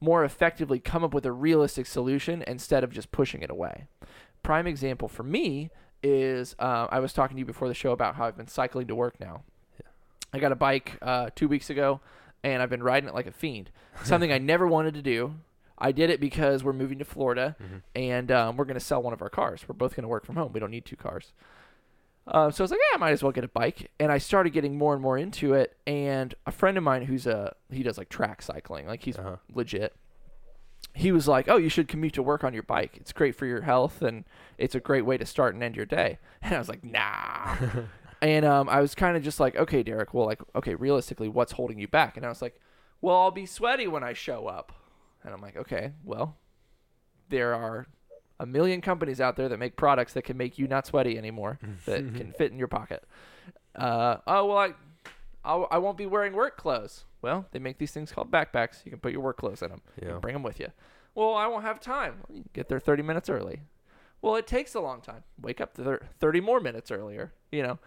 Speaker 2: more effectively come up with a realistic solution instead of just pushing it away. Prime example for me is uh, I was talking to you before the show about how I've been cycling to work now. I got a bike uh, two weeks ago, and I've been riding it like a fiend. *laughs* Something I never wanted to do. I did it because we're moving to Florida, and um, we're going to sell one of our cars. We're both going to work from home. We don't need two cars. Uh, so I was like, yeah, I might as well get a bike. And I started getting more and more into it. And a friend of mine who's a he does like track cycling, like he's
Speaker 3: Uh-huh.
Speaker 2: legit. He was like, "Oh, you should commute to work on your bike. It's great for your health, and it's a great way to start and end your day." *laughs* And I was like, "Nah." *laughs* and um, I was kind of just like, "Okay, Derek. Well, like, okay, realistically, what's holding you back?" And I was like, "Well, I'll be sweaty when I show up." And I'm like, "Okay, well, there are a million companies out there that make products that can make you not sweaty anymore *laughs* that can fit in your pocket. Uh, oh well, I I'll, I won't be wearing work clothes. Well, they make these things called backpacks. You can put your work clothes in them.
Speaker 3: Yeah.
Speaker 2: Bring them with you. Well, I won't have time. Well, you get there 30 minutes early. Well, it takes a long time. Wake up 30 more minutes earlier, you know.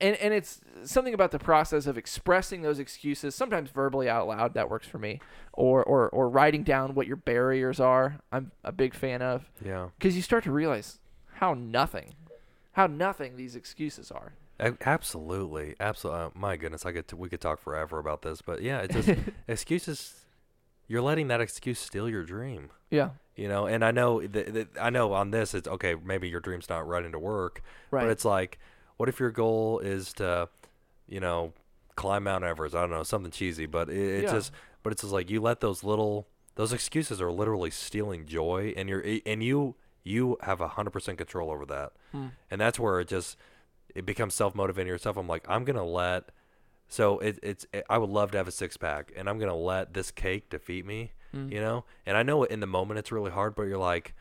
Speaker 2: And and it's something about the process of expressing those excuses, sometimes verbally out loud, that works for me, or or or writing down what your barriers are. I'm a big fan of
Speaker 3: Yeah.
Speaker 2: because you start to realize how nothing, how nothing these excuses are.
Speaker 3: Absolutely, absolutely. Uh, my goodness, I could t- we could talk forever about this, but yeah, it's just *laughs* excuses. You're letting that excuse steal your dream,
Speaker 2: Yeah.
Speaker 3: you know. And I know that, that I know on this, it's okay. Maybe your dream's not running to work,
Speaker 2: Right.
Speaker 3: but it's like, what if your goal is to, you know, climb Mount Everest? I don't know, something cheesy, but it, it's
Speaker 2: Yeah.
Speaker 3: just, but it's just like you let those little, those excuses are literally stealing joy, and you're, and you, you have a hundred percent control over that,
Speaker 2: Hmm.
Speaker 3: and that's where it just, it becomes self motivating yourself. I'm like, I'm gonna let. So it, it's it, I would love to have a six pack, and I'm gonna let this cake defeat me,
Speaker 2: Mm.
Speaker 3: you know. And I know in the moment it's really hard, but you're like,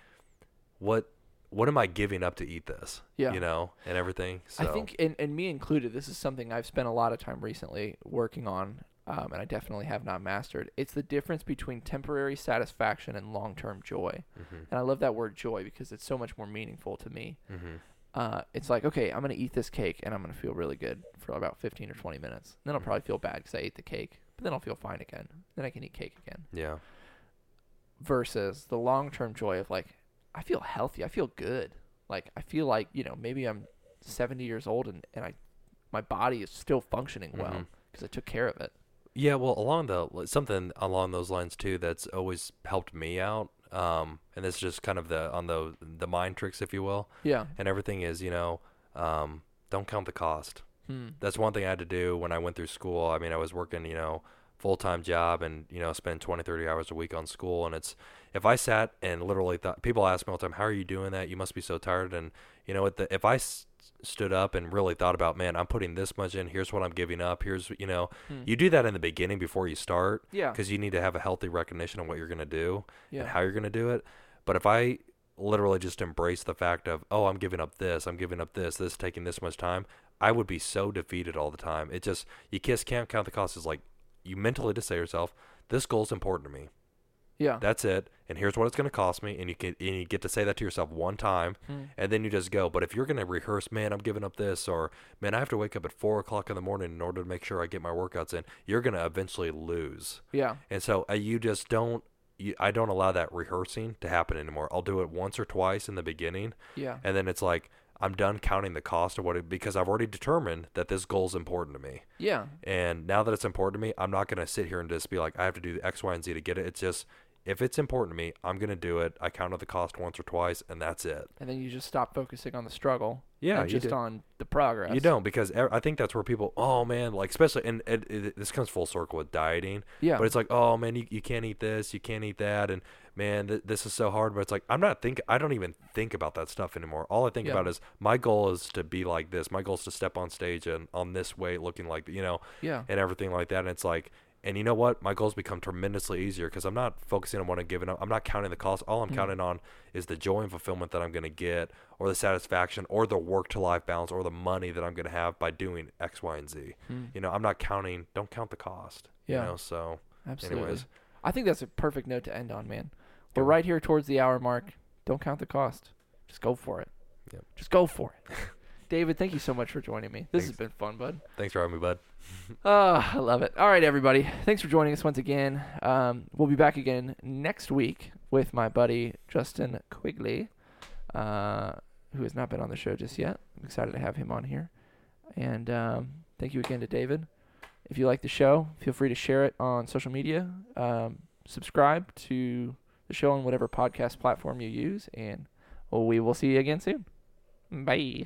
Speaker 3: what what am I giving up to eat this?
Speaker 2: Yeah.
Speaker 3: you know, and everything. So
Speaker 2: I think, and, and me included, this is something I've spent a lot of time recently working on, um, and I definitely have not mastered. It's the difference between temporary satisfaction and long term joy.
Speaker 3: Mhm.
Speaker 2: And I love that word joy because it's so much more meaningful to me.
Speaker 3: Mhm.
Speaker 2: Uh, it's like, okay, I'm going to eat this cake and I'm going to feel really good for about 15 or 20 minutes. Then I'll probably feel bad because I ate the cake, but then I'll feel fine again. Then I can eat cake again.
Speaker 3: yeah,
Speaker 2: versus the long term joy of like I feel healthy, I feel good. Like I feel like, you know, maybe I'm 70 years old and, and I my body is still functioning well because I took care of it.
Speaker 3: yeah. Well, along the something along those lines too that's always helped me out. Um, and this is just kind of the on the the mind tricks, if you will,
Speaker 2: Yeah.
Speaker 3: and everything is, you know, um, don't count the cost.
Speaker 2: Hmm.
Speaker 3: that's one thing I had to do when I went through school. I mean, I was working, you know, full time job and you know spend 20, 30 hours a week on school. And it's if I sat and literally thought, people ask me all the time, "How are you doing that? You must be so tired." And you know, the, if I s- stood up and really thought about, man, I'm putting this much in. Here's what I'm giving up. Here's you know,
Speaker 2: Hmm.
Speaker 3: you do that in the beginning before you start
Speaker 2: Yeah.
Speaker 3: because you need to have a healthy recognition of what you're going to do
Speaker 2: Yeah.
Speaker 3: and how you're going to do it. But if I literally just embrace the fact of, oh, I'm giving up this, I'm giving up this, this is taking this much time, I would be so defeated all the time. It just you just can't count the cost. It's like you mentally just say to yourself, this goal is important to me.
Speaker 2: Yeah.
Speaker 3: That's it, and here's what it's going to cost me, and you can and you get to say that to yourself one time,
Speaker 2: Hmm.
Speaker 3: and then you just go. But if you're going to rehearse, man, I'm giving up this, or man, I have to wake up at four o'clock in the morning in order to make sure I get my workouts in, you're going to eventually lose.
Speaker 2: Yeah.
Speaker 3: And so uh, you just don't. You, I don't allow that rehearsing to happen anymore. I'll do it once or twice in the beginning,
Speaker 2: Yeah.
Speaker 3: and then it's like I'm done counting the cost of what it because I've already determined that this goal is important to me.
Speaker 2: Yeah.
Speaker 3: And now that it's important to me, I'm not going to sit here and just be like, I have to do X, Y, and Z to get it. It's just, if it's important to me, I'm going to do it. I counted the cost once or twice, and that's it.
Speaker 2: And then you just stop focusing on the struggle.
Speaker 3: Yeah,
Speaker 2: just
Speaker 3: do.
Speaker 2: on the progress.
Speaker 3: You don't because I think that's where people, oh man, like especially, and it, it, this comes full circle with dieting.
Speaker 2: Yeah.
Speaker 3: But it's like, oh man, you, you can't eat this, you can't eat that, and man, th- this is so hard. But it's like I'm not think, I don't even think about that stuff anymore. All I think
Speaker 2: Yeah.
Speaker 3: about is my goal is to be like this. My goal is to step on stage and on this way, looking like you know,
Speaker 2: yeah.
Speaker 3: and everything like that. And it's like, and you know what? My goals become tremendously easier because I'm not focusing on what I'm giving up. I'm not counting the cost. All I'm
Speaker 2: Mm.
Speaker 3: counting on is the joy and fulfillment that I'm going to get, or the satisfaction, or the work to life balance, or the money that I'm going to have by doing X, Y, and Z.
Speaker 2: Hmm.
Speaker 3: You know, I'm not counting. Don't count the cost.
Speaker 2: Yeah.
Speaker 3: You know, so
Speaker 2: Absolutely.
Speaker 3: anyways.
Speaker 2: I think that's a perfect note to end on, man. We're right here towards the hour mark. Don't count the cost. Just go for it.
Speaker 3: Yep.
Speaker 2: Just go for it. *laughs* David, thank you so much for joining me. This has been fun, bud.
Speaker 3: thanks for having me, bud. *laughs*
Speaker 2: Ah, I love it. All right, everybody. Thanks for joining us once again. Um, we'll be back again next week with my buddy Justin Quigley, uh, who has not been on the show just yet. I'm excited to have him on here. And um, thank you again to David. If you like the show, feel free to share it on social media. Um, subscribe to the show on whatever podcast platform you use, and we will see you again soon. Bye.